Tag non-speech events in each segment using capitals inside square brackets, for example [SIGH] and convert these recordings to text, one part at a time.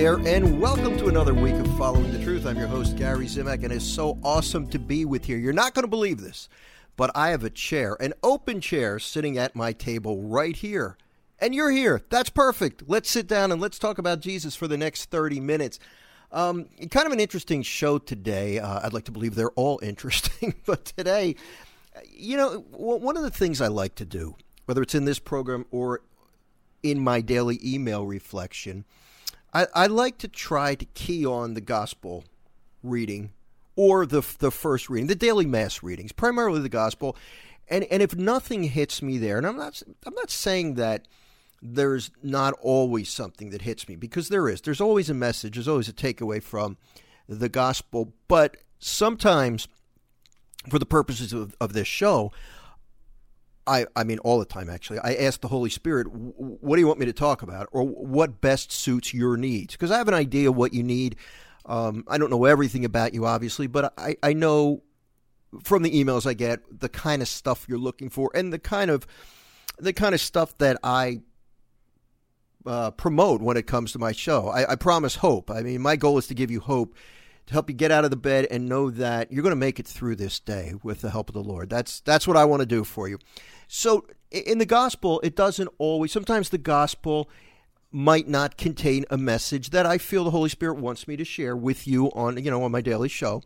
there, and welcome to another week of Following the Truth. I'm your host, Gary Zimak, and it's so awesome to be with you. You're not going to believe this, but I have a chair, an open chair, sitting at my table right here. And you're here. That's perfect. Let's sit down and let's talk about Jesus for the next 30 minutes. Um, kind of an interesting show today. Uh, I'd like to believe they're all [LAUGHS] interesting, but today, you know, one of the things I like to do, whether it's in this program or in my daily email reflection, I, I like to try to key on the gospel reading or the the first reading, the daily mass readings, primarily the gospel. And and if nothing hits me there, and I'm not I'm not saying that there's not always something that hits me because there is. There's always a message, there's always a takeaway from the gospel, but sometimes for the purposes of, of this show, I, I mean, all the time, actually. I ask the Holy Spirit, what do you want me to talk about? Or what best suits your needs? Because I have an idea what you need. Um, I don't know everything about you, obviously, but I, I know from the emails I get the kind of stuff you're looking for and the kind of the kind of stuff that I uh, promote when it comes to my show. I, I promise hope. I mean, my goal is to give you hope to help you get out of the bed and know that you're going to make it through this day with the help of the Lord. That's that's what I want to do for you. So in the gospel, it doesn't always, sometimes the gospel might not contain a message that I feel the Holy Spirit wants me to share with you on, you know, on my daily show.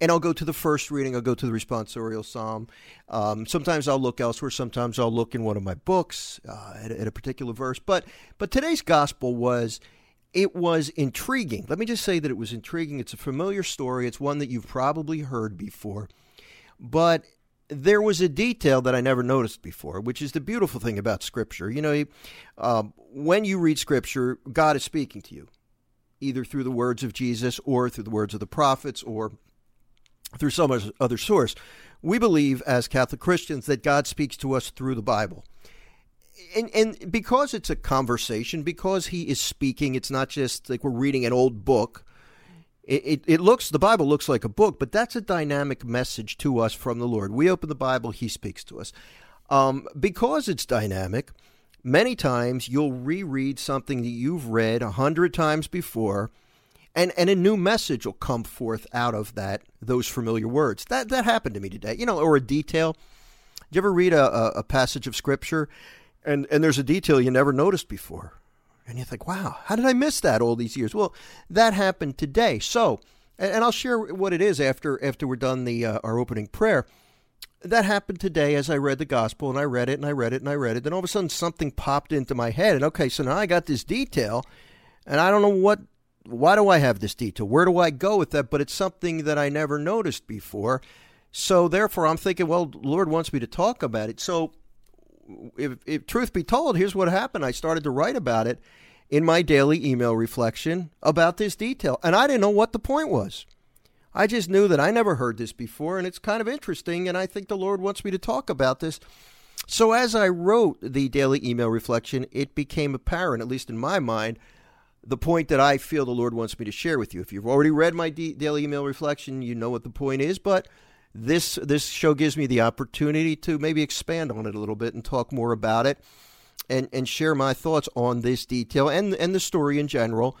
And I'll go to the first reading. I'll go to the responsorial psalm. Um, sometimes I'll look elsewhere. Sometimes I'll look in one of my books uh, at, at a particular verse. But but today's gospel was it was intriguing. Let me just say that it was intriguing. It's a familiar story. It's one that you've probably heard before, but there was a detail that I never noticed before, which is the beautiful thing about Scripture. You know, um, when you read Scripture, God is speaking to you, either through the words of Jesus or through the words of the prophets or through some other source. We believe as Catholic Christians that God speaks to us through the Bible. And, and because it's a conversation, because he is speaking, it's not just like we're reading an old book. It, it, it, looks the bible looks like a book but that's a dynamic message to us from the lord. We open the bible he speaks to us. Um, because it's dynamic many times you'll reread something that you've read a hundred times before and, and a new message will come forth out of that those familiar words. That that happened to me today. You know or a detail. Did you ever read a, a, a passage of scripture and and there's a detail you never noticed before and you think, wow, how did I miss that all these years? Well, that happened today. So, and I'll share what it is after after we're done the uh, our opening prayer. That happened today as I read the gospel and I read it and I read it and I read it. Then all of a sudden something popped into my head and okay, so now I got this detail and I don't know what why do I have this detail? Where do I go with that? But it's something that I never noticed before. So therefore I'm thinking, well, Lord wants me to talk about it. So if, if truth be told, here's what happened. I started to write about it in my daily email reflection about this detail, and I didn't know what the point was. I just knew that I never heard this before, and it's kind of interesting, and I think the Lord wants me to talk about this. So, as I wrote the daily email reflection, it became apparent, at least in my mind, the point that I feel the Lord wants me to share with you. If you've already read my daily email reflection, you know what the point is, but this this show gives me the opportunity to maybe expand on it a little bit and talk more about it and and share my thoughts on this detail and and the story in general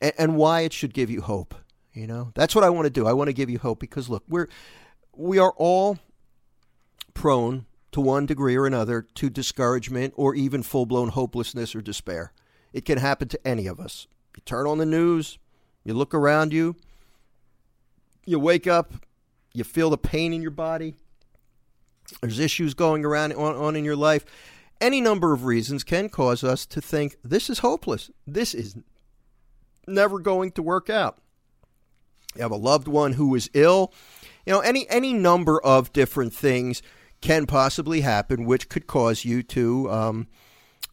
and, and why it should give you hope you know? That's what I want to do. I want to give you hope because look we're we are all prone to one degree or another to discouragement or even full-blown hopelessness or despair. It can happen to any of us. You turn on the news you look around you you wake up you feel the pain in your body, there's issues going around on, on in your life. Any number of reasons can cause us to think this is hopeless. This is never going to work out. You have a loved one who is ill. You know, any any number of different things can possibly happen, which could cause you to um,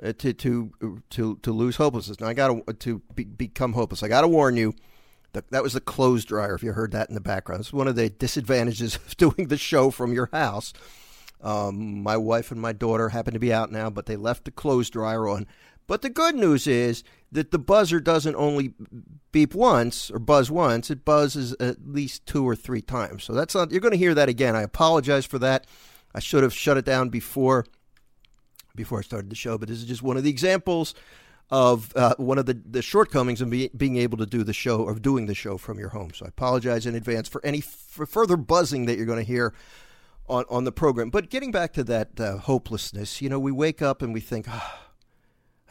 uh, to to to to lose hopelessness. Now, I got to to be, become hopeless. I got to warn you the, that was the clothes dryer, if you heard that in the background. It's one of the disadvantages [LAUGHS] of doing the show from your house. Um, my wife and my daughter happen to be out now, but they left the clothes dryer on. But the good news is that the buzzer doesn't only beep once or buzz once, it buzzes at least two or three times. So that's not, you're going to hear that again. I apologize for that. I should have shut it down before before I started the show, but this is just one of the examples of uh, one of the, the shortcomings of be, being able to do the show or doing the show from your home. So I apologize in advance for any f- further buzzing that you're going to hear on, on the program. But getting back to that uh, hopelessness, you know, we wake up and we think, oh,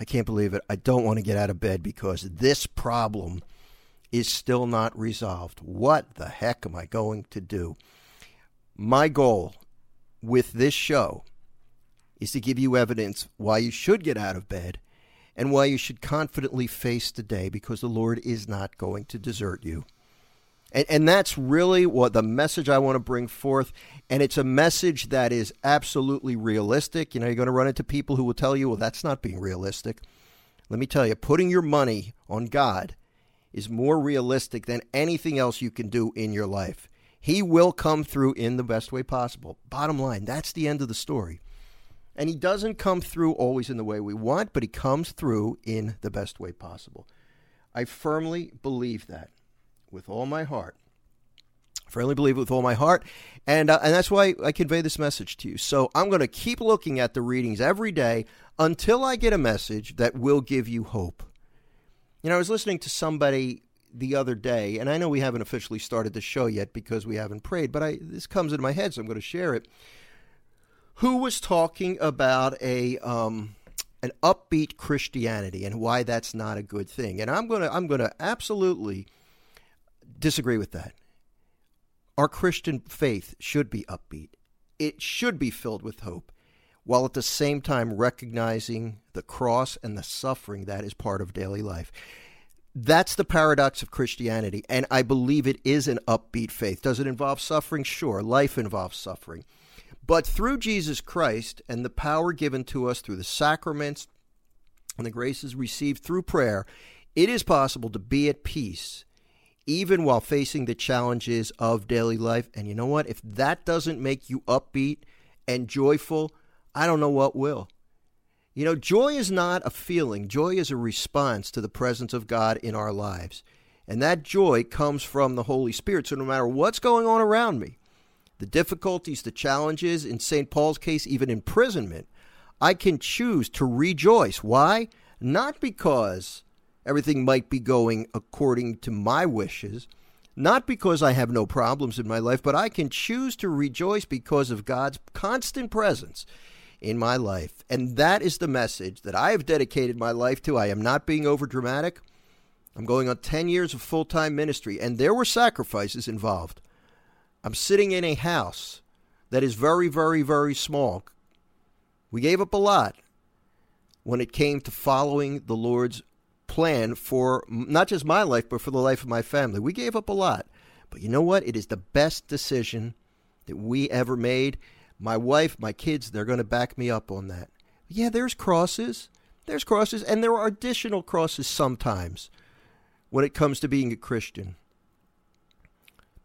I can't believe it. I don't want to get out of bed because this problem is still not resolved. What the heck am I going to do? My goal with this show is to give you evidence why you should get out of bed and why you should confidently face the day because the Lord is not going to desert you. And, and that's really what the message I want to bring forth. And it's a message that is absolutely realistic. You know, you're going to run into people who will tell you, well, that's not being realistic. Let me tell you, putting your money on God is more realistic than anything else you can do in your life. He will come through in the best way possible. Bottom line, that's the end of the story. And he doesn't come through always in the way we want, but he comes through in the best way possible. I firmly believe that with all my heart. Firmly believe it with all my heart. And, uh, and that's why I convey this message to you. So I'm going to keep looking at the readings every day until I get a message that will give you hope. You know, I was listening to somebody the other day, and I know we haven't officially started the show yet because we haven't prayed, but I, this comes into my head, so I'm going to share it who was talking about a um, an upbeat Christianity and why that's not a good thing. And I'm gonna I'm gonna absolutely disagree with that. Our Christian faith should be upbeat. It should be filled with hope, while at the same time recognizing the cross and the suffering that is part of daily life. That's the paradox of Christianity, and I believe it is an upbeat faith. Does it involve suffering? Sure. Life involves suffering. But through Jesus Christ and the power given to us through the sacraments and the graces received through prayer, it is possible to be at peace even while facing the challenges of daily life. And you know what? If that doesn't make you upbeat and joyful, I don't know what will. You know, joy is not a feeling, joy is a response to the presence of God in our lives. And that joy comes from the Holy Spirit. So no matter what's going on around me, the difficulties, the challenges, in St. Paul's case, even imprisonment, I can choose to rejoice. Why? Not because everything might be going according to my wishes, not because I have no problems in my life, but I can choose to rejoice because of God's constant presence in my life. And that is the message that I have dedicated my life to. I am not being over dramatic. I'm going on 10 years of full time ministry, and there were sacrifices involved. I'm sitting in a house that is very, very, very small. We gave up a lot when it came to following the Lord's plan for not just my life, but for the life of my family. We gave up a lot. But you know what? It is the best decision that we ever made. My wife, my kids, they're going to back me up on that. Yeah, there's crosses. There's crosses, and there are additional crosses sometimes when it comes to being a Christian.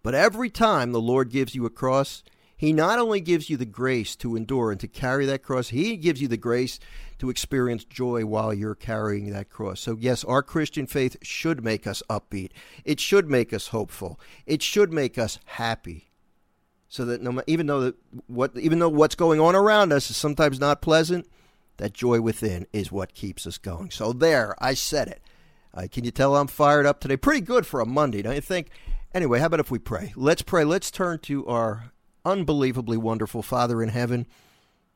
But every time the Lord gives you a cross, He not only gives you the grace to endure and to carry that cross, He gives you the grace to experience joy while you're carrying that cross. So, yes, our Christian faith should make us upbeat. It should make us hopeful. It should make us happy. So that no, even though that what even though what's going on around us is sometimes not pleasant, that joy within is what keeps us going. So there, I said it. Uh, can you tell I'm fired up today? Pretty good for a Monday, don't you think? Anyway, how about if we pray? Let's pray. Let's turn to our unbelievably wonderful Father in heaven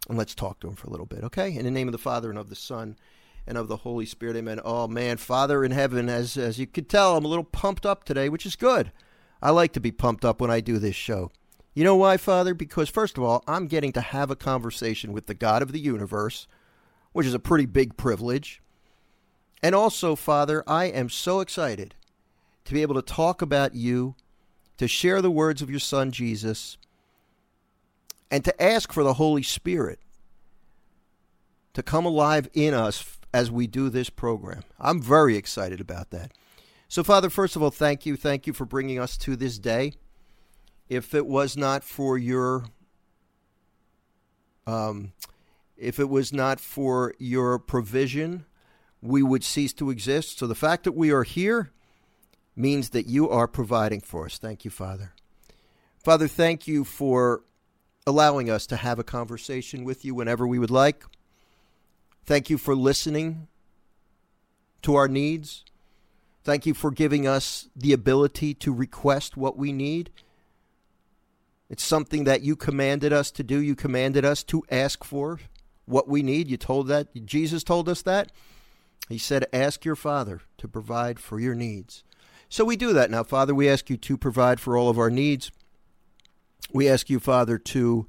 and let's talk to him for a little bit, okay? In the name of the Father and of the Son and of the Holy Spirit, amen. Oh, man, Father in heaven, as, as you could tell, I'm a little pumped up today, which is good. I like to be pumped up when I do this show. You know why, Father? Because, first of all, I'm getting to have a conversation with the God of the universe, which is a pretty big privilege. And also, Father, I am so excited to be able to talk about you, to share the words of your Son Jesus, and to ask for the Holy Spirit to come alive in us as we do this program. I'm very excited about that. So, Father, first of all, thank you. Thank you for bringing us to this day. If it was not for your um, if it was not for your provision, we would cease to exist. So the fact that we are here means that you are providing for us. Thank you, Father. Father, thank you for allowing us to have a conversation with you whenever we would like. Thank you for listening to our needs. Thank you for giving us the ability to request what we need. It's something that you commanded us to do. You commanded us to ask for what we need. You told that Jesus told us that. He said, "Ask your Father to provide for your needs." So we do that now, Father. We ask you to provide for all of our needs. We ask you, Father, to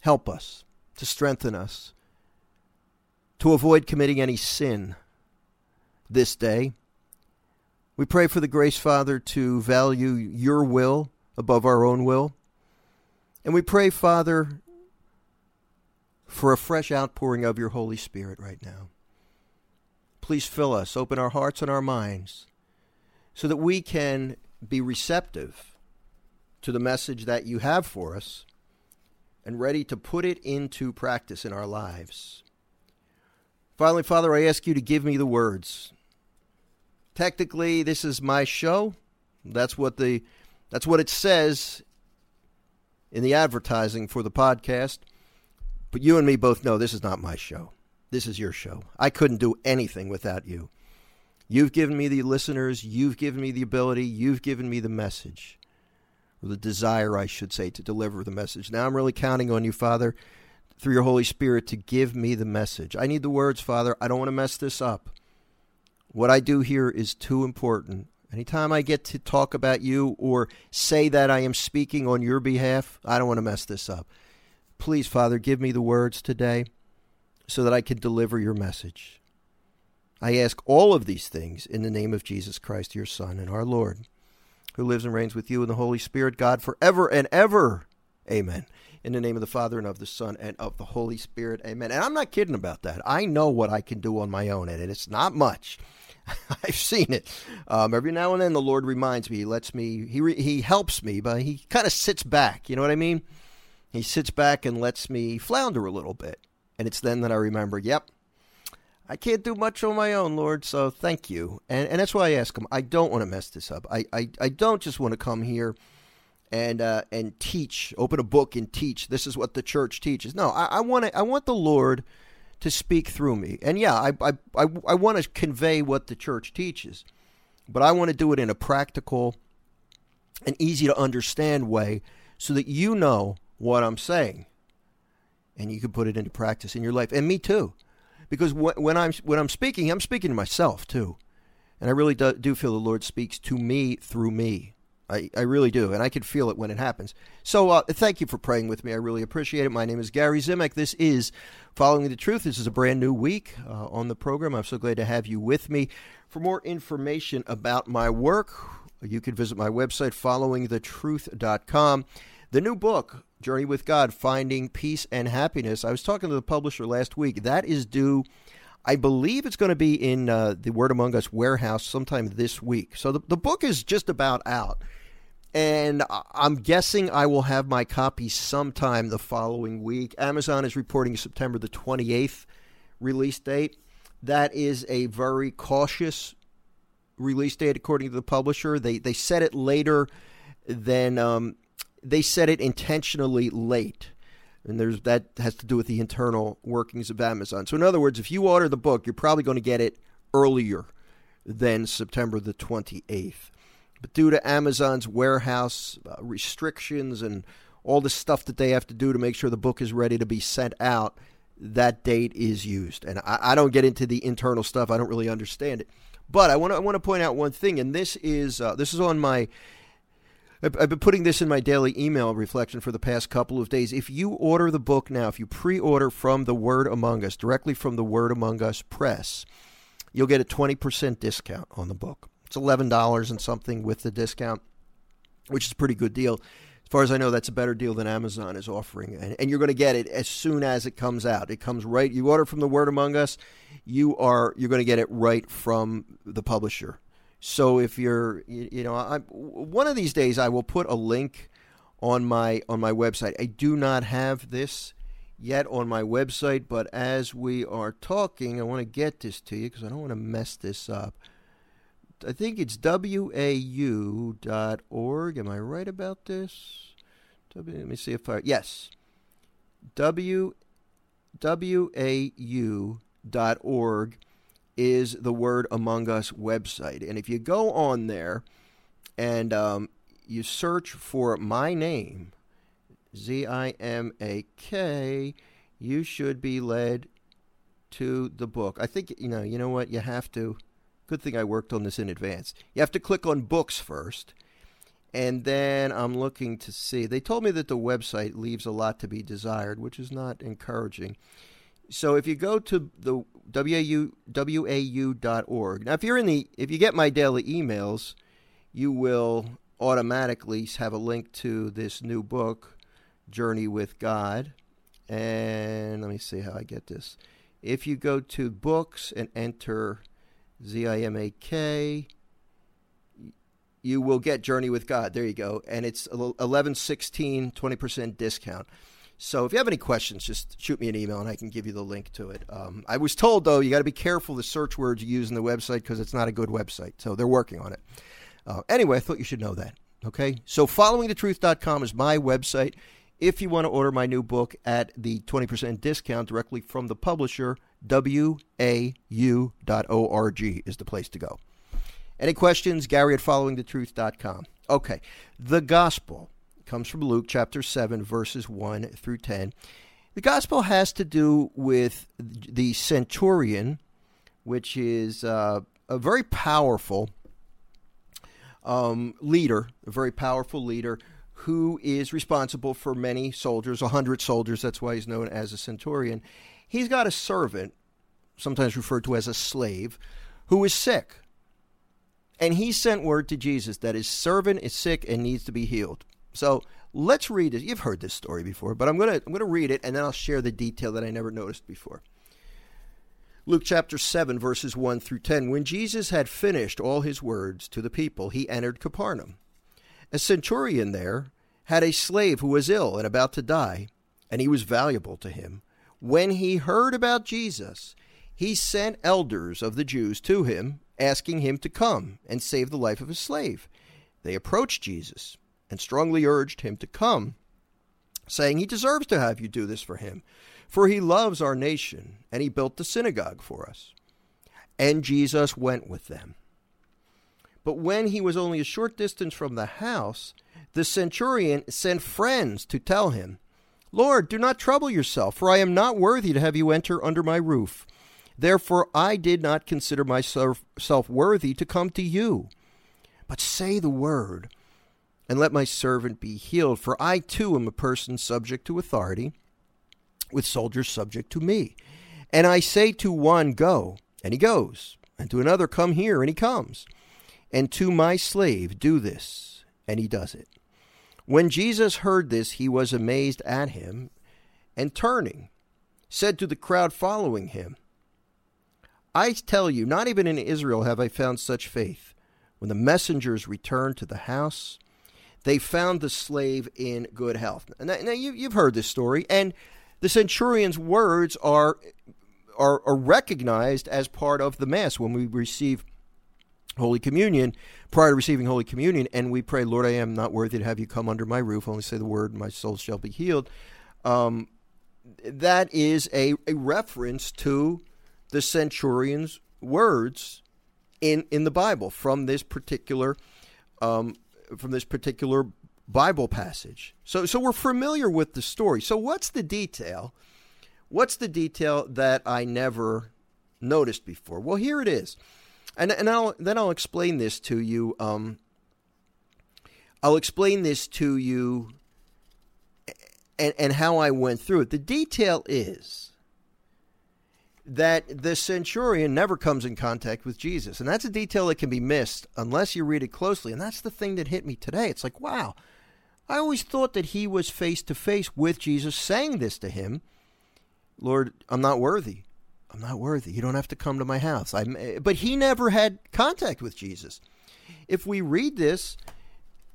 help us, to strengthen us, to avoid committing any sin this day. We pray for the grace, Father, to value your will above our own will. And we pray, Father, for a fresh outpouring of your Holy Spirit right now. Please fill us, open our hearts and our minds, so that we can be receptive to the message that you have for us and ready to put it into practice in our lives. Finally, Father, I ask you to give me the words. Technically, this is my show. That's what the that's what it says in the advertising for the podcast. But you and me both know this is not my show. This is your show. I couldn't do anything without you. You've given me the listeners, you've given me the ability, you've given me the message, or the desire, I should say, to deliver the message. Now I'm really counting on you, Father, through your Holy Spirit to give me the message. I need the words, Father. I don't want to mess this up. What I do here is too important. Anytime I get to talk about you or say that I am speaking on your behalf, I don't want to mess this up. Please, Father, give me the words today so that I can deliver your message. I ask all of these things in the name of Jesus Christ, your Son and our Lord, who lives and reigns with you in the Holy Spirit, God, forever and ever. Amen. In the name of the Father and of the Son and of the Holy Spirit. Amen. And I'm not kidding about that. I know what I can do on my own, and it's not much. [LAUGHS] I've seen it. Um, every now and then, the Lord reminds me. He lets me. He re, he helps me, but he kind of sits back. You know what I mean? He sits back and lets me flounder a little bit, and it's then that I remember. Yep, I can't do much on my own, Lord, so thank you. And and that's why I ask him. I don't want to mess this up. I, I, I don't just want to come here and uh, and teach, open a book and teach. This is what the church teaches. No, I, I want to, I want the Lord to speak through me. And yeah, I I, I, I want to convey what the church teaches, but I want to do it in a practical and easy to understand way so that you know what I'm saying and you can put it into practice in your life and me too because when I'm when I'm speaking, I'm speaking to myself too, and I really do, do feel the Lord speaks to me through me. I, I really do, and I can feel it when it happens. So uh, thank you for praying with me. I really appreciate it. My name is Gary Zimak. This is Following the Truth. This is a brand new week uh, on the program. I'm so glad to have you with me. For more information about my work, you can visit my website, followingthetruth.com. The new book, Journey with God Finding Peace and Happiness. I was talking to the publisher last week. That is due, I believe it's going to be in uh, the Word Among Us warehouse sometime this week. So the, the book is just about out. And I'm guessing I will have my copy sometime the following week. Amazon is reporting September the 28th release date. That is a very cautious release date, according to the publisher. They they set it later than um, they set it intentionally late. And there's that has to do with the internal workings of Amazon. So in other words, if you order the book, you're probably going to get it earlier than September the 28th. But due to Amazon's warehouse uh, restrictions and all the stuff that they have to do to make sure the book is ready to be sent out, that date is used. And I, I don't get into the internal stuff; I don't really understand it. But I want to I want to point out one thing, and this is uh, this is on my I've been putting this in my daily email reflection for the past couple of days. If you order the book now, if you pre order from the Word Among Us, directly from the Word Among Us press, you'll get a 20% discount on the book. It's $11 and something with the discount, which is a pretty good deal. As far as I know, that's a better deal than Amazon is offering. And, and you're going to get it as soon as it comes out. It comes right, you order from the Word Among Us, you are, you're going to get it right from the publisher. So if you're, you, you know, I, one of these days I will put a link on my on my website. I do not have this yet on my website, but as we are talking, I want to get this to you because I don't want to mess this up. I think it's wau.org. Am I right about this? W, let me see if I yes. W W A U dot org is the Word Among Us website. And if you go on there and um, you search for my name, Z I M A K, you should be led to the book. I think you know. You know what? You have to. Good thing I worked on this in advance. You have to click on books first, and then I'm looking to see. They told me that the website leaves a lot to be desired, which is not encouraging. So if you go to the WAU, WAU.org, now if you're in the, if you get my daily emails, you will automatically have a link to this new book, Journey with God. And let me see how I get this. If you go to books and enter Z I M A K, you will get Journey with God. There you go. And it's 1116, 20% discount. So if you have any questions, just shoot me an email and I can give you the link to it. Um, I was told, though, you got to be careful the search words you use in the website because it's not a good website. So they're working on it. Uh, anyway, I thought you should know that. Okay. So followingthetruth.com is my website. If you want to order my new book at the 20% discount directly from the publisher, WAU.org is the place to go. Any questions? Gary at followingthetruth.com. Okay. The gospel comes from Luke chapter 7, verses 1 through 10. The gospel has to do with the centurion, which is uh, a very powerful um, leader, a very powerful leader who is responsible for many soldiers, a hundred soldiers. That's why he's known as a centurion. He's got a servant, sometimes referred to as a slave, who is sick. And he sent word to Jesus that his servant is sick and needs to be healed. So let's read it. You've heard this story before, but I'm gonna I'm gonna read it and then I'll share the detail that I never noticed before. Luke chapter 7, verses 1 through 10. When Jesus had finished all his words to the people, he entered Capernaum. A centurion there had a slave who was ill and about to die, and he was valuable to him. When he heard about Jesus, he sent elders of the Jews to him, asking him to come and save the life of his slave. They approached Jesus and strongly urged him to come, saying, He deserves to have you do this for him, for he loves our nation, and he built the synagogue for us. And Jesus went with them. But when he was only a short distance from the house, the centurion sent friends to tell him, Lord, do not trouble yourself, for I am not worthy to have you enter under my roof. Therefore I did not consider myself worthy to come to you. But say the word, and let my servant be healed, for I too am a person subject to authority, with soldiers subject to me. And I say to one, Go, and he goes, and to another, Come here, and he comes and to my slave, do this. And he does it. When Jesus heard this, he was amazed at him, and turning, said to the crowd following him, I tell you, not even in Israel have I found such faith. When the messengers returned to the house, they found the slave in good health. Now, now you, have heard this story, and the centurion's words are, are, are recognized as part of the Mass when we receive Holy Communion, prior to receiving Holy Communion, and we pray, Lord, I am not worthy to have you come under my roof, only say the word, and my soul shall be healed. Um, that is a, a reference to the centurion's words in, in the Bible from this particular um, from this particular Bible passage. So so we're familiar with the story. So what's the detail? What's the detail that I never noticed before? Well, here it is and and I'll then I'll explain this to you. Um, I'll explain this to you, and and how I went through it. The detail is that the centurion never comes in contact with Jesus, and that's a detail that can be missed unless you read it closely. And that's the thing that hit me today. It's like, wow, I always thought that he was face to face with Jesus, saying this to him. Lord, I'm not worthy. I'm not worthy. You don't have to come to my house. I'm, eh, but he never had contact with Jesus. If we read this,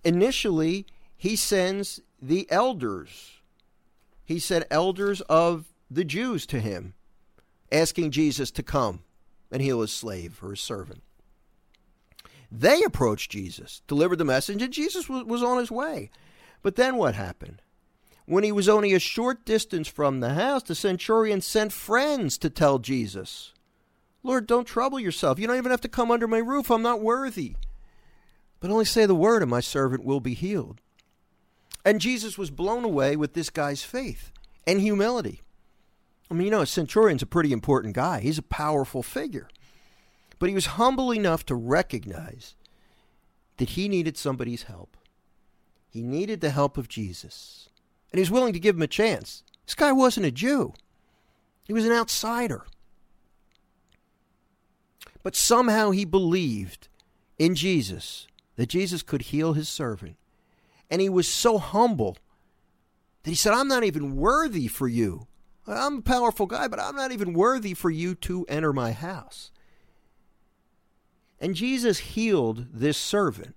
initially he sends the elders. He said elders of the Jews to him, asking Jesus to come and heal his slave or his servant. They approached Jesus, delivered the message, and Jesus was, on his way. But then what happened? When he was only a short distance from the house, the centurion sent friends to tell Jesus, Lord, don't trouble yourself. You don't even have to come under my roof. I'm not worthy. But only say the word, and my servant will be healed. And Jesus was blown away with this guy's faith and humility. I mean, you know, a centurion's a pretty important guy, he's a powerful figure. But he was humble enough to recognize that he needed somebody's help. He needed the help of Jesus. And he was willing to give him a chance. This guy wasn't a Jew, he was an outsider. But somehow he believed in Jesus, that Jesus could heal his servant. And he was so humble that he said, I'm not even worthy for you. I'm a powerful guy, but I'm not even worthy for you to enter my house. And Jesus healed this servant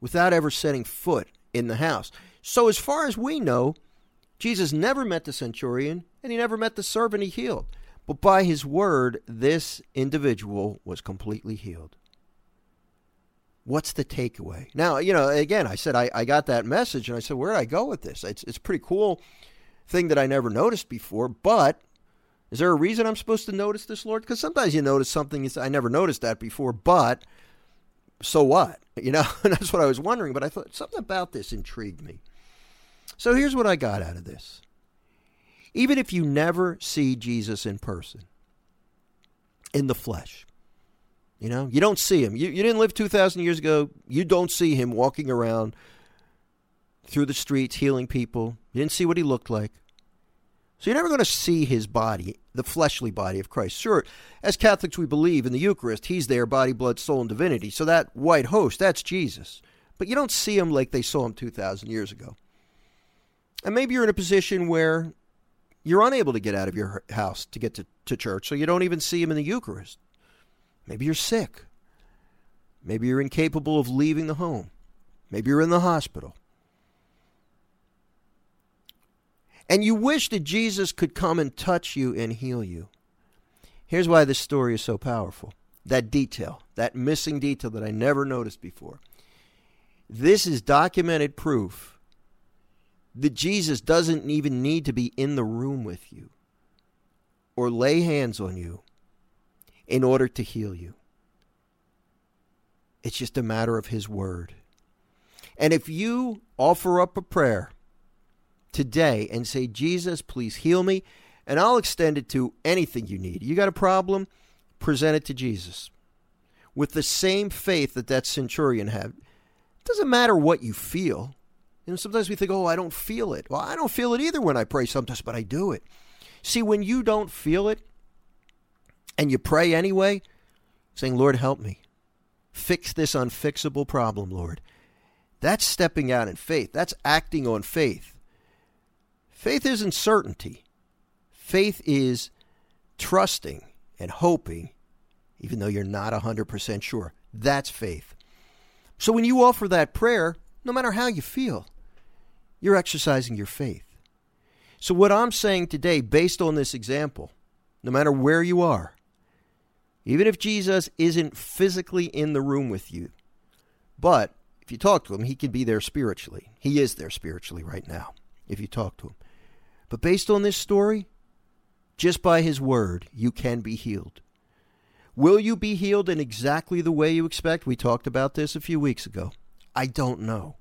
without ever setting foot in the house. So, as far as we know, Jesus never met the centurion and he never met the servant he healed. But by his word, this individual was completely healed. What's the takeaway? Now, you know, again, I said I, I got that message and I said, where did I go with this? It's, it's pretty cool thing that I never noticed before, but is there a reason I'm supposed to notice this, Lord? Because sometimes you notice something, I never noticed that before, but so what? [LAUGHS] You know, [LAUGHS] that's what I was wondering, but I thought something about this intrigued me. So here's what I got out of this. Even if you never see Jesus in person, in the flesh, you know, you don't see him. You, you didn't live 2,000 years ago. You don't see him walking around through the streets healing people. You didn't see what he looked like. So you're never going to see his body, the fleshly body of Christ. Sure, as Catholics, we believe in the Eucharist. He's there, body, blood, soul, and divinity. So that white host, that's Jesus. But you don't see him like they saw him 2,000 years ago. And maybe you're in a position where you're unable to get out of your house to get to, to church, so you don't even see him in the Eucharist. Maybe you're sick. Maybe you're incapable of leaving the home. Maybe you're in the hospital. And you wish that Jesus could come and touch you and heal you. Here's why this story is so powerful that detail, that missing detail that I never noticed before. This is documented proof that Jesus doesn't even need to be in the room with you or lay hands on you in order to heal you. It's just a matter of His Word. And if you offer up a prayer today and say, Jesus, please heal me. And I'll extend it to anything you need. You got a problem? Present it to Jesus with the same faith that that centurion had. It doesn't matter what you feel. You know, sometimes we think, oh, I don't feel it. Well, I don't feel it either when I pray sometimes, but I do it. See, when you don't feel it and you pray anyway, saying, Lord, help me. Fix this unfixable problem, Lord. That's stepping out in faith. That's acting on faith. Faith isn't certainty. Faith is trusting and hoping, even though you're not 100% sure. That's faith. So when you offer that prayer, no matter how you feel, you're exercising your faith. So, what I'm saying today, based on this example, no matter where you are, even if Jesus isn't physically in the room with you, but if you talk to him, he can be there spiritually. He is there spiritually right now, if you talk to him. But based on this story, just by his word, you can be healed. Will you be healed in exactly the way you expect? We talked about this a few weeks ago. I don't know.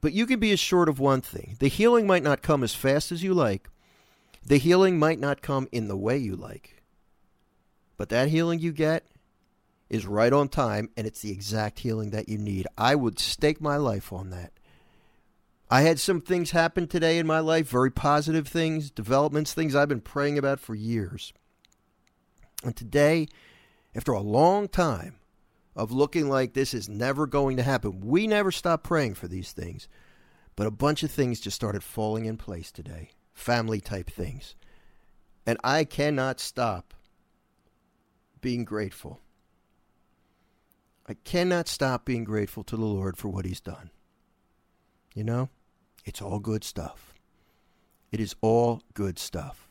But you can be assured of one thing the healing might not come as fast as you like, the healing might not come in the way you like. But that healing you get is right on time, and it's the exact healing that you need. I would stake my life on that. I had some things happen today in my life, very positive things, developments, things I've been praying about for years. And today, after a long time of looking like this is never going to happen, we never stop praying for these things. But a bunch of things just started falling in place today, family type things. And I cannot stop being grateful. I cannot stop being grateful to the Lord for what He's done. You know? It's all good stuff. It is all good stuff.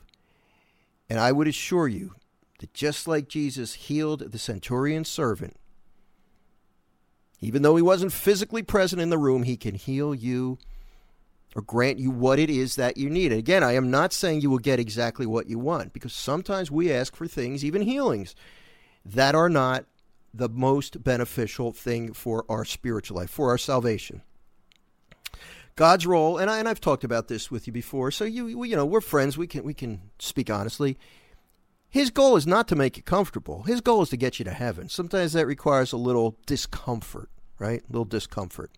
And I would assure you that just like Jesus healed the centurion's servant, even though he wasn't physically present in the room, he can heal you or grant you what it is that you need. And again, I am not saying you will get exactly what you want because sometimes we ask for things, even healings, that are not the most beneficial thing for our spiritual life, for our salvation. God's role, and, I, and I've talked about this with you before, so you you know we're friends. We can we can speak honestly. His goal is not to make you comfortable. His goal is to get you to heaven. Sometimes that requires a little discomfort, right? A little discomfort.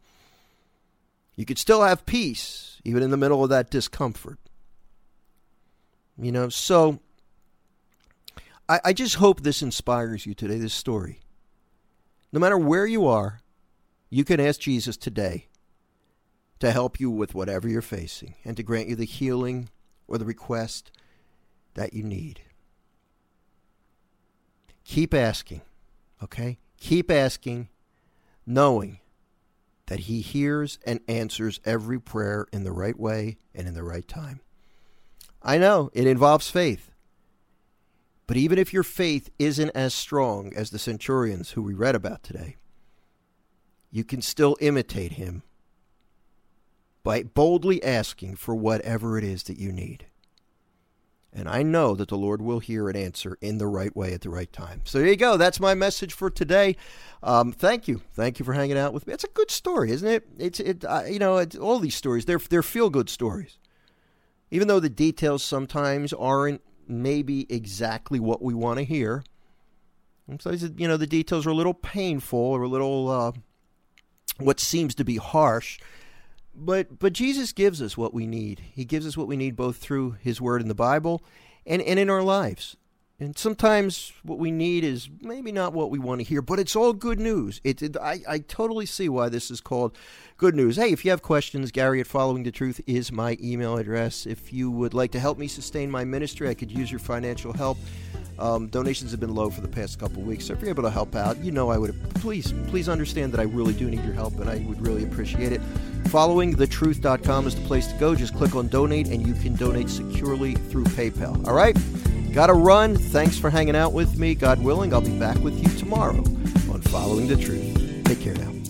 You could still have peace even in the middle of that discomfort. You know, so I, I just hope this inspires you today, this story. No matter where you are, you can ask Jesus today to help you with whatever you're facing and to grant you the healing or the request that you need. Keep asking, okay? Keep asking, knowing that He hears and answers every prayer in the right way and in the right time. I know it involves faith. But even if your faith isn't as strong as the centurions who we read about today, you can still imitate him by boldly asking for whatever it is that you need. And I know that the Lord will hear and answer in the right way at the right time. So there you go. That's my message for today. Um, thank you, thank you for hanging out with me. It's a good story, isn't it? It's it. Uh, you know, all these stories they're they're feel good stories, even though the details sometimes aren't maybe exactly what we want to hear. Sometimes you know the details are a little painful or a little uh, what seems to be harsh but but Jesus gives us what we need. He gives us what we need both through his word in the Bible and, and in our lives. And sometimes what we need is maybe not what we want to hear, but it's all good news. It, it, I, I totally see why this is called good news. Hey, if you have questions, Gary at Following the Truth is my email address. If you would like to help me sustain my ministry, I could use your financial help. Um, donations have been low for the past couple weeks, so if you're able to help out, you know I would please please understand that I really do need your help, and I would really appreciate it. Followingthetruth.com is the place to go. Just click on donate, and you can donate securely through PayPal. All right, got to run. Thanks for hanging out with me. God willing, I'll be back with you tomorrow on Following the Truth. Take care now.